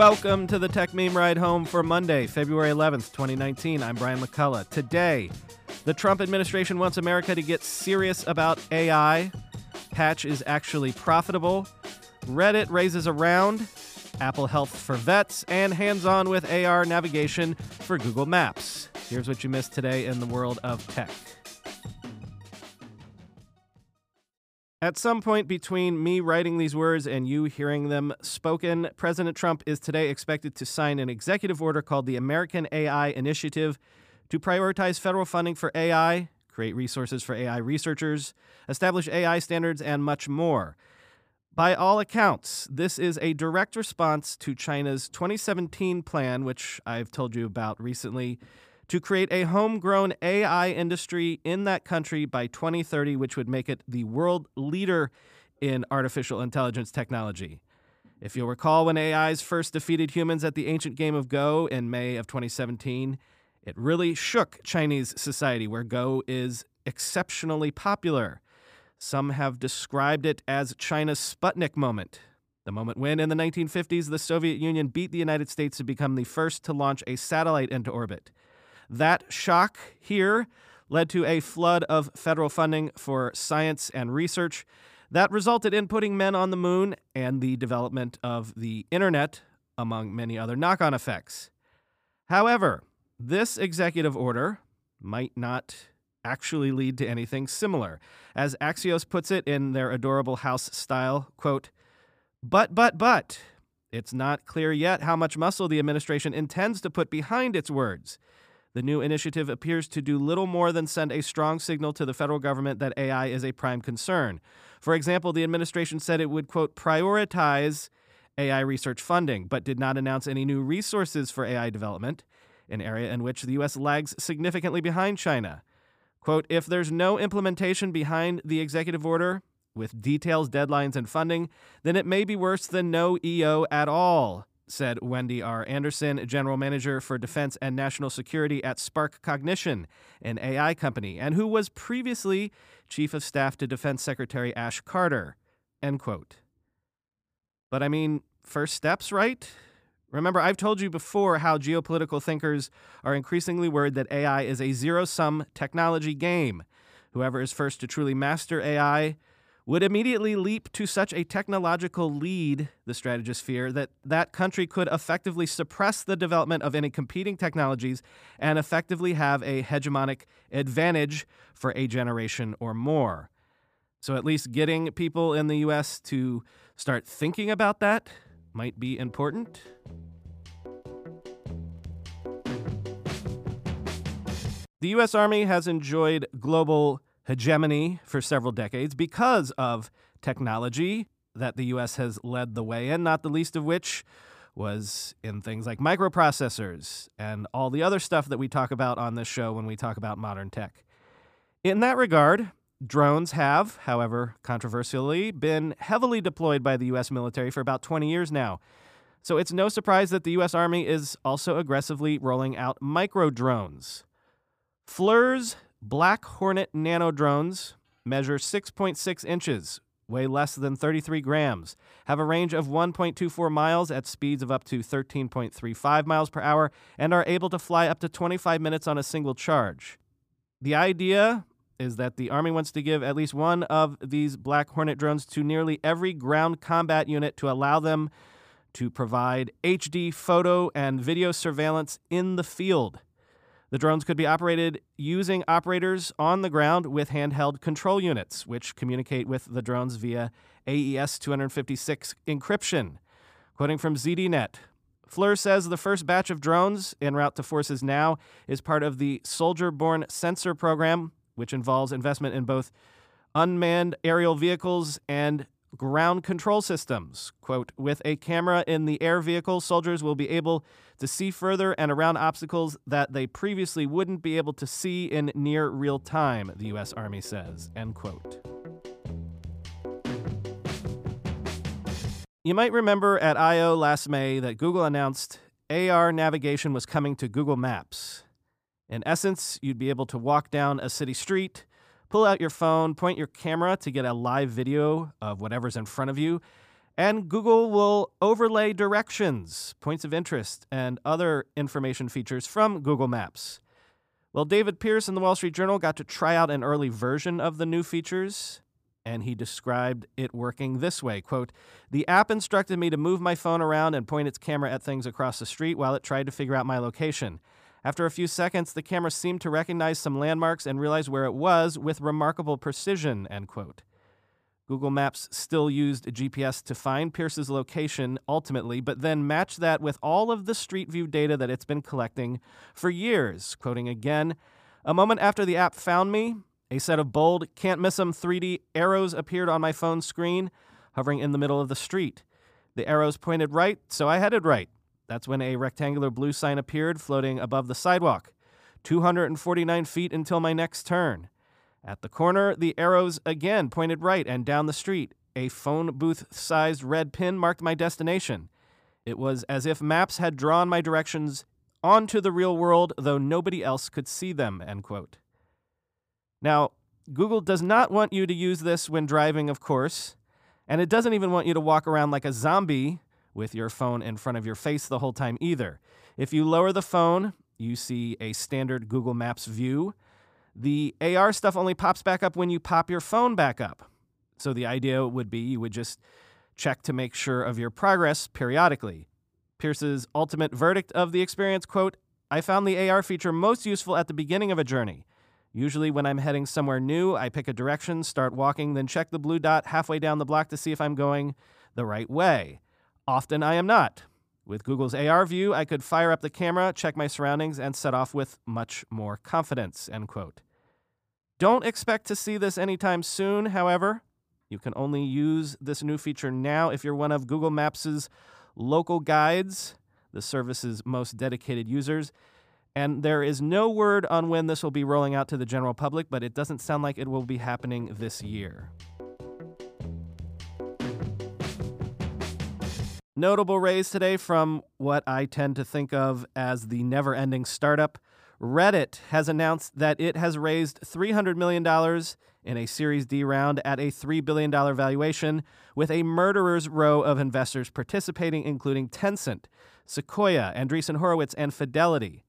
Welcome to the Techmeme Ride Home for Monday, February 11th, 2019. I'm Brian McCullough. Today, the Trump administration wants America to get serious about AI. Patch is actually profitable. Reddit raises a round. Apple Health for vets, and hands on with AR navigation for Google Maps. Here's what you missed today in the world of tech. At some point between me writing these words and you hearing them spoken, President Trump is today expected to sign an executive order called the American AI Initiative to prioritize federal funding for AI, create resources for AI researchers, establish AI standards, and much more. By all accounts, this is a direct response to China's 2017 plan, which I've told you about recently, to create a homegrown AI industry in that country by 2030, which would make it the world leader in artificial intelligence technology. If you'll recall, when AIs first defeated humans at the ancient game of Go in May of 2017, it really shook Chinese society, where Go is exceptionally popular. Some have described it as China's Sputnik moment, the moment when, in the 1950s, the Soviet Union beat the United States to become the first to launch a satellite into orbit. That shock here led to a flood of federal funding for science and research that resulted in putting men on the moon and the development of the internet, among many other knock on effects. However, this executive order might not actually lead to anything similar. As Axios puts it in their adorable house style, quote, but, but, but, it's not clear yet how much muscle the administration intends to put behind its words. The new initiative appears to do little more than send a strong signal to the federal government that AI is a prime concern. For example, the administration said it would, quote, prioritize AI research funding, but did not announce any new resources for AI development, an area in which the U.S. lags significantly behind China. Quote, if there's no implementation behind the executive order with details, deadlines, and funding, then it may be worse than no EO at all, said Wendy R. Anderson, General Manager for Defense and National Security at Spark Cognition, an AI company, and who was previously Chief of Staff to Defense Secretary Ash Carter. End quote. But I mean, first steps, right? Remember, I've told you before how geopolitical thinkers are increasingly worried that AI is a zero sum technology game. Whoever is first to truly master AI would immediately leap to such a technological lead, the strategists fear, that that country could effectively suppress the development of any competing technologies and effectively have a hegemonic advantage for a generation or more. So, at least getting people in the US to start thinking about that might be important. The U.S. Army has enjoyed global hegemony for several decades because of technology that the U.S. has led the way in, not the least of which was in things like microprocessors and all the other stuff that we talk about on this show when we talk about modern tech. In that regard, Drones have, however, controversially, been heavily deployed by the U.S. military for about 20 years now. So it's no surprise that the U.S. Army is also aggressively rolling out micro drones. FLIR's Black Hornet nano drones measure 6.6 inches, weigh less than 33 grams, have a range of 1.24 miles at speeds of up to 13.35 miles per hour, and are able to fly up to 25 minutes on a single charge. The idea is that the Army wants to give at least one of these Black Hornet drones to nearly every ground combat unit to allow them to provide HD photo and video surveillance in the field. The drones could be operated using operators on the ground with handheld control units, which communicate with the drones via AES 256 encryption. Quoting from ZDNet, FLIR says the first batch of drones en route to forces now is part of the Soldier Borne Sensor program, which involves investment in both unmanned aerial vehicles and ground control systems. Quote, with a camera in the air vehicle, soldiers will be able to see further and around obstacles that they previously wouldn't be able to see in near real time, the U.S. Army says, end quote. You might remember at I.O. last May that Google announced AR navigation was coming to Google Maps. In essence, you'd be able to walk down a city street, pull out your phone, point your camera to get a live video of whatever's in front of you, And Google will overlay directions, points of interest, and other information features from Google Maps. Well, David Pierce in the Wall Street Journal got to try out an early version of the new features, and he described it working this way quote the app instructed me to move my phone around and point its camera at things across the street while it tried to figure out my location after a few seconds the camera seemed to recognize some landmarks and realize where it was with remarkable precision end quote google maps still used gps to find pierce's location ultimately but then matched that with all of the street view data that it's been collecting for years quoting again a moment after the app found me a set of bold, can't miss 'em 3D arrows appeared on my phone screen, hovering in the middle of the street. The arrows pointed right, so I headed right. That's when a rectangular blue sign appeared floating above the sidewalk. 249 feet until my next turn. At the corner, the arrows again pointed right and down the street. A phone booth sized red pin marked my destination. It was as if maps had drawn my directions onto the real world, though nobody else could see them. End quote. Now, Google does not want you to use this when driving, of course, and it doesn't even want you to walk around like a zombie with your phone in front of your face the whole time either. If you lower the phone, you see a standard Google Maps view. The AR stuff only pops back up when you pop your phone back up. So the idea would be you would just check to make sure of your progress periodically. Pierce's ultimate verdict of the experience quote, I found the AR feature most useful at the beginning of a journey. Usually, when I'm heading somewhere new, I pick a direction, start walking, then check the blue dot halfway down the block to see if I'm going the right way. Often I am not. With Google's AR view, I could fire up the camera, check my surroundings, and set off with much more confidence. End quote. Don't expect to see this anytime soon, however. You can only use this new feature now if you're one of Google Maps' local guides, the service's most dedicated users. And there is no word on when this will be rolling out to the general public, but it doesn't sound like it will be happening this year. Notable raise today from what I tend to think of as the never ending startup. Reddit has announced that it has raised $300 million in a Series D round at a $3 billion valuation, with a murderer's row of investors participating, including Tencent, Sequoia, Andreessen Horowitz, and Fidelity.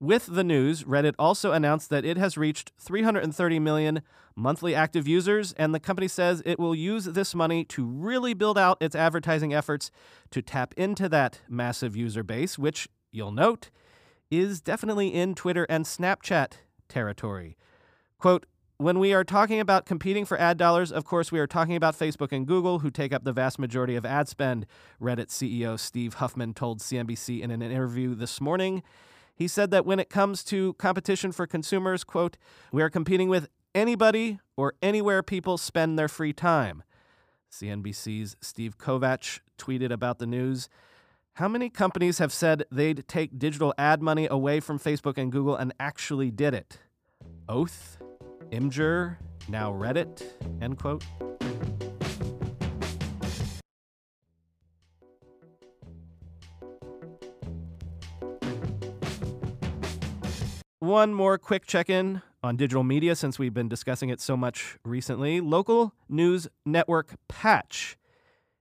With the news, Reddit also announced that it has reached 330 million monthly active users, and the company says it will use this money to really build out its advertising efforts to tap into that massive user base, which, you'll note, is definitely in Twitter and Snapchat territory. Quote, when we are talking about competing for ad dollars, of course, we are talking about Facebook and Google, who take up the vast majority of ad spend, Reddit CEO Steve Huffman told CNBC in an interview this morning. He said that when it comes to competition for consumers, quote, we are competing with anybody or anywhere people spend their free time. CNBC's Steve Kovach tweeted about the news. How many companies have said they'd take digital ad money away from Facebook and Google and actually did it? Oath, Imgur, now Reddit, end quote. One more quick check in on digital media since we've been discussing it so much recently. Local news network Patch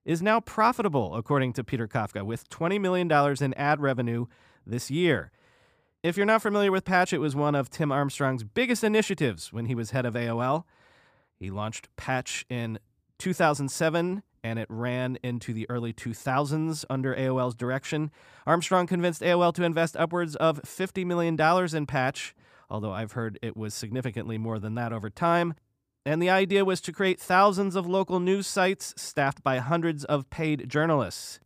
is now profitable, according to Peter Kafka, with $20 million in ad revenue this year. If you're not familiar with Patch, it was one of Tim Armstrong's biggest initiatives when he was head of AOL. He launched Patch in 2007 and it ran into the early 2000s under AOL's direction. Armstrong convinced AOL to invest upwards of $50 million in Patch, although I've heard it was significantly more than that over time. And the idea was to create thousands of local news sites staffed by hundreds of paid journalists.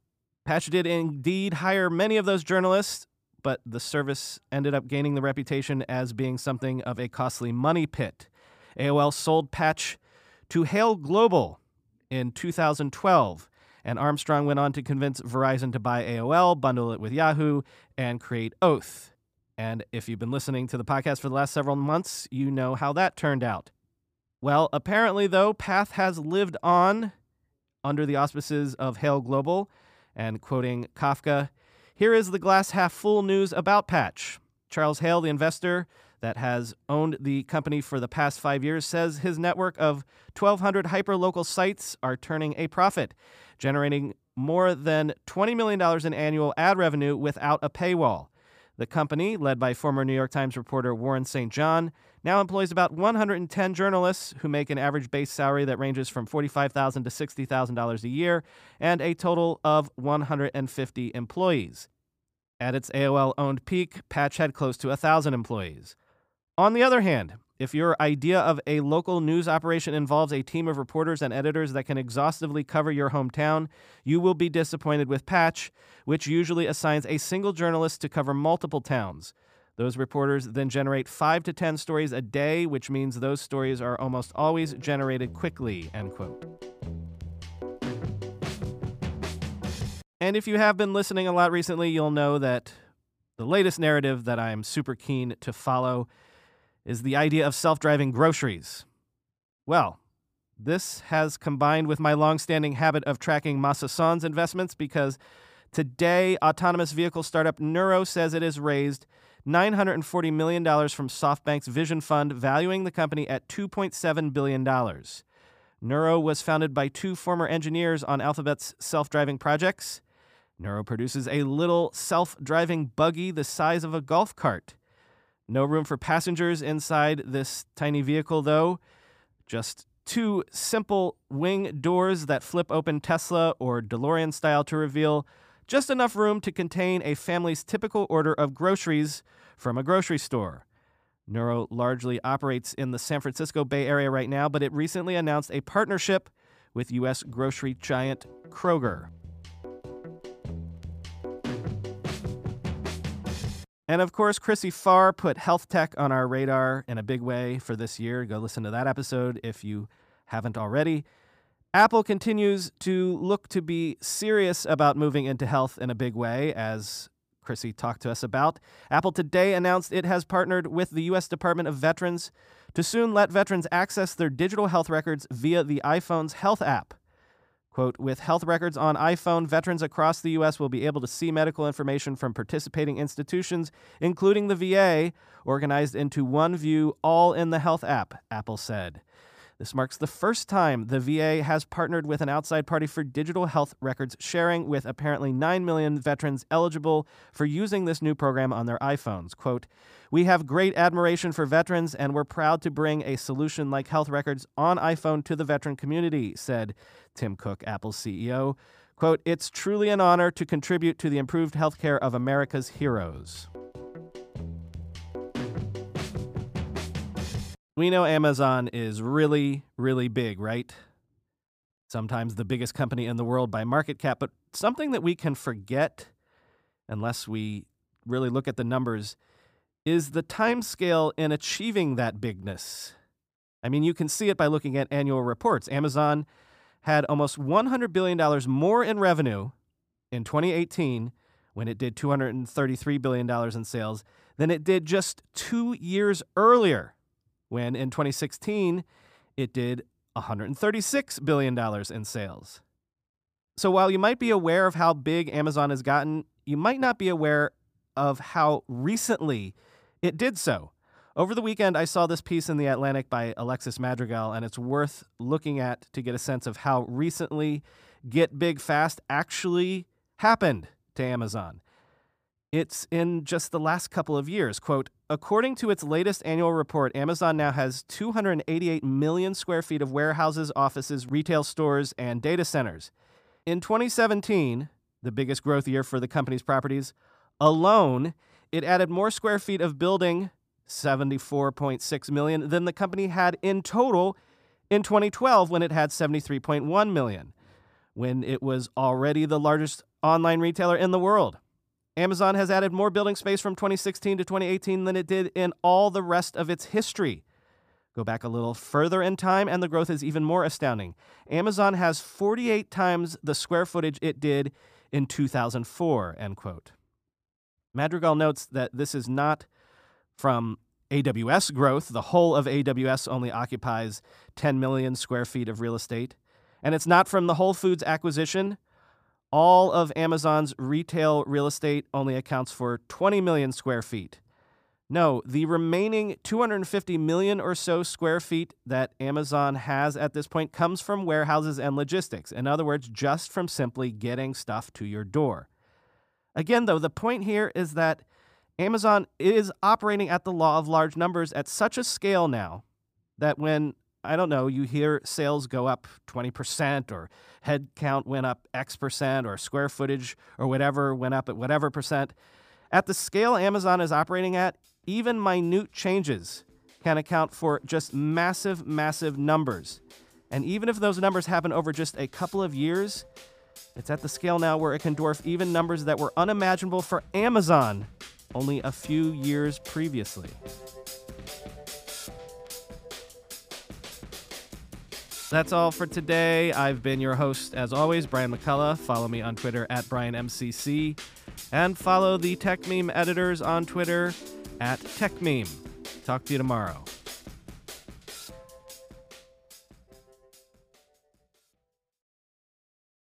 Patch did indeed hire many of those journalists, but the service ended up gaining the reputation as being something of a costly money pit. AOL sold Patch to Hale Global, in 2012. And Armstrong went on to convince Verizon to buy AOL, bundle it with Yahoo, and create Oath. And if you've been listening to the podcast for the last several months, you know how that turned out. Well, apparently, though, Patch has lived on under the auspices of Hale Global. And quoting Kafka, here is the glass half full news about Patch. Charles Hale, the investor, that has owned the company for the past five years, says his network of 1,200 hyperlocal sites are turning a profit, generating more than $20 million in annual ad revenue without a paywall. The company, led by former New York Times reporter Warren St. John, now employs about 110 journalists who make an average base salary that ranges from 45,000 to $60,000 a year and a total of 150 employees. At its AOL owned peak, Patch had close to 1,000 employees. On the other hand, if your idea of a local news operation involves a team of reporters and editors that can exhaustively cover your hometown, you will be disappointed with Patch, which usually assigns a single journalist to cover multiple towns. Those reporters then generate 5 to 10 stories a day, which means those stories are almost always generated quickly, end quote. And if you have been listening a lot recently, you'll know that the latest narrative that I'm super keen to follow is the idea of self driving groceries. Well, this has combined with my long-standing habit of tracking Masa Son's investments because today autonomous vehicle startup Nuro says it has raised $940 million from SoftBank's Vision Fund, valuing the company at $2.7 billion. Nuro was founded by two former engineers on Alphabet's self driving projects. Nuro produces a little self driving buggy the size of a golf cart. No room for passengers inside this tiny vehicle, though. Just two simple wing doors that flip open Tesla or DeLorean style to reveal just enough room to contain a family's typical order of groceries from a grocery store. Nuro largely operates in the San Francisco Bay Area right now, but it recently announced a partnership with U.S. grocery giant Kroger. And of course, Chrissy Farr put health tech on our radar in a big way for this year. Go listen to that episode if you haven't already. Apple continues to look to be serious about moving into health in a big way, as Chrissy talked to us about. Apple today announced it has partnered with the U.S. Department of Veterans to soon let veterans access their digital health records via the iPhone's Health app. Quote, with health records on iPhone, veterans across the U.S. will be able to see medical information from participating institutions, including the VA, organized into one view, all in the Health app, Apple said. This marks the first time the VA has partnered with an outside party for digital health records sharing, with apparently 9 million veterans eligible for using this new program on their iPhones. Quote, We have great admiration for veterans, and we're proud to bring a solution like health records on iPhone to the veteran community, said Tim Cook, Apple's CEO. Quote, It's truly an honor to contribute to the improved healthcare of America's heroes. We know Amazon is really, really big, right? Sometimes the biggest company in the world by market cap, but something that we can forget unless we really look at the numbers is the time scale in achieving that bigness. I mean, you can see it by looking at annual reports. Amazon had almost $100 billion more in revenue in 2018 when it did $233 billion in sales than it did just two years earlier when in 2016 it did $136 billion in sales. So while you might be aware of how big Amazon has gotten, you might not be aware of how recently it did so. Over the weekend, I saw this piece in The Atlantic by Alexis Madrigal, and it's worth looking at to get a sense of how recently Get Big Fast actually happened to Amazon. It's in just the last couple of years. Quote, according to its latest annual report, Amazon now has 288 million square feet of warehouses, offices, retail stores, and data centers. In 2017, the biggest growth year for the company's properties, alone, it added more square feet of building, 74.6 million, than the company had in total in 2012 when it had 73.1 million, when it was already the largest online retailer in the world. Amazon has added more building space from 2016 to 2018 than it did in all the rest of its history. Go back a little further in time, and the growth is even more astounding. Amazon has 48 times the square footage it did in 2004, end quote. Madrigal notes that this is not from AWS growth. The whole of AWS only occupies 10 million square feet of real estate. And it's not from the Whole Foods acquisition, all of Amazon's retail real estate only accounts for 20 million square feet. No, the remaining 250 million or so square feet that Amazon has at this point comes from warehouses and logistics. In other words, just from simply getting stuff to your door. Again, though, the point here is that Amazon is operating at the law of large numbers at such a scale now that when, I don't know, you hear sales go up 20% or headcount went up X percent or square footage or whatever went up at whatever percent, at the scale Amazon is operating at, even minute changes can account for just massive, massive numbers. And even if those numbers happen over just a couple of years, it's at the scale now where it can dwarf even numbers that were unimaginable for Amazon only a few years previously. That's all for today. I've been your host, as always, Brian McCullough. Follow me on Twitter at BrianMCC. And follow the Techmeme editors on Twitter at TechMeme. Talk to you tomorrow.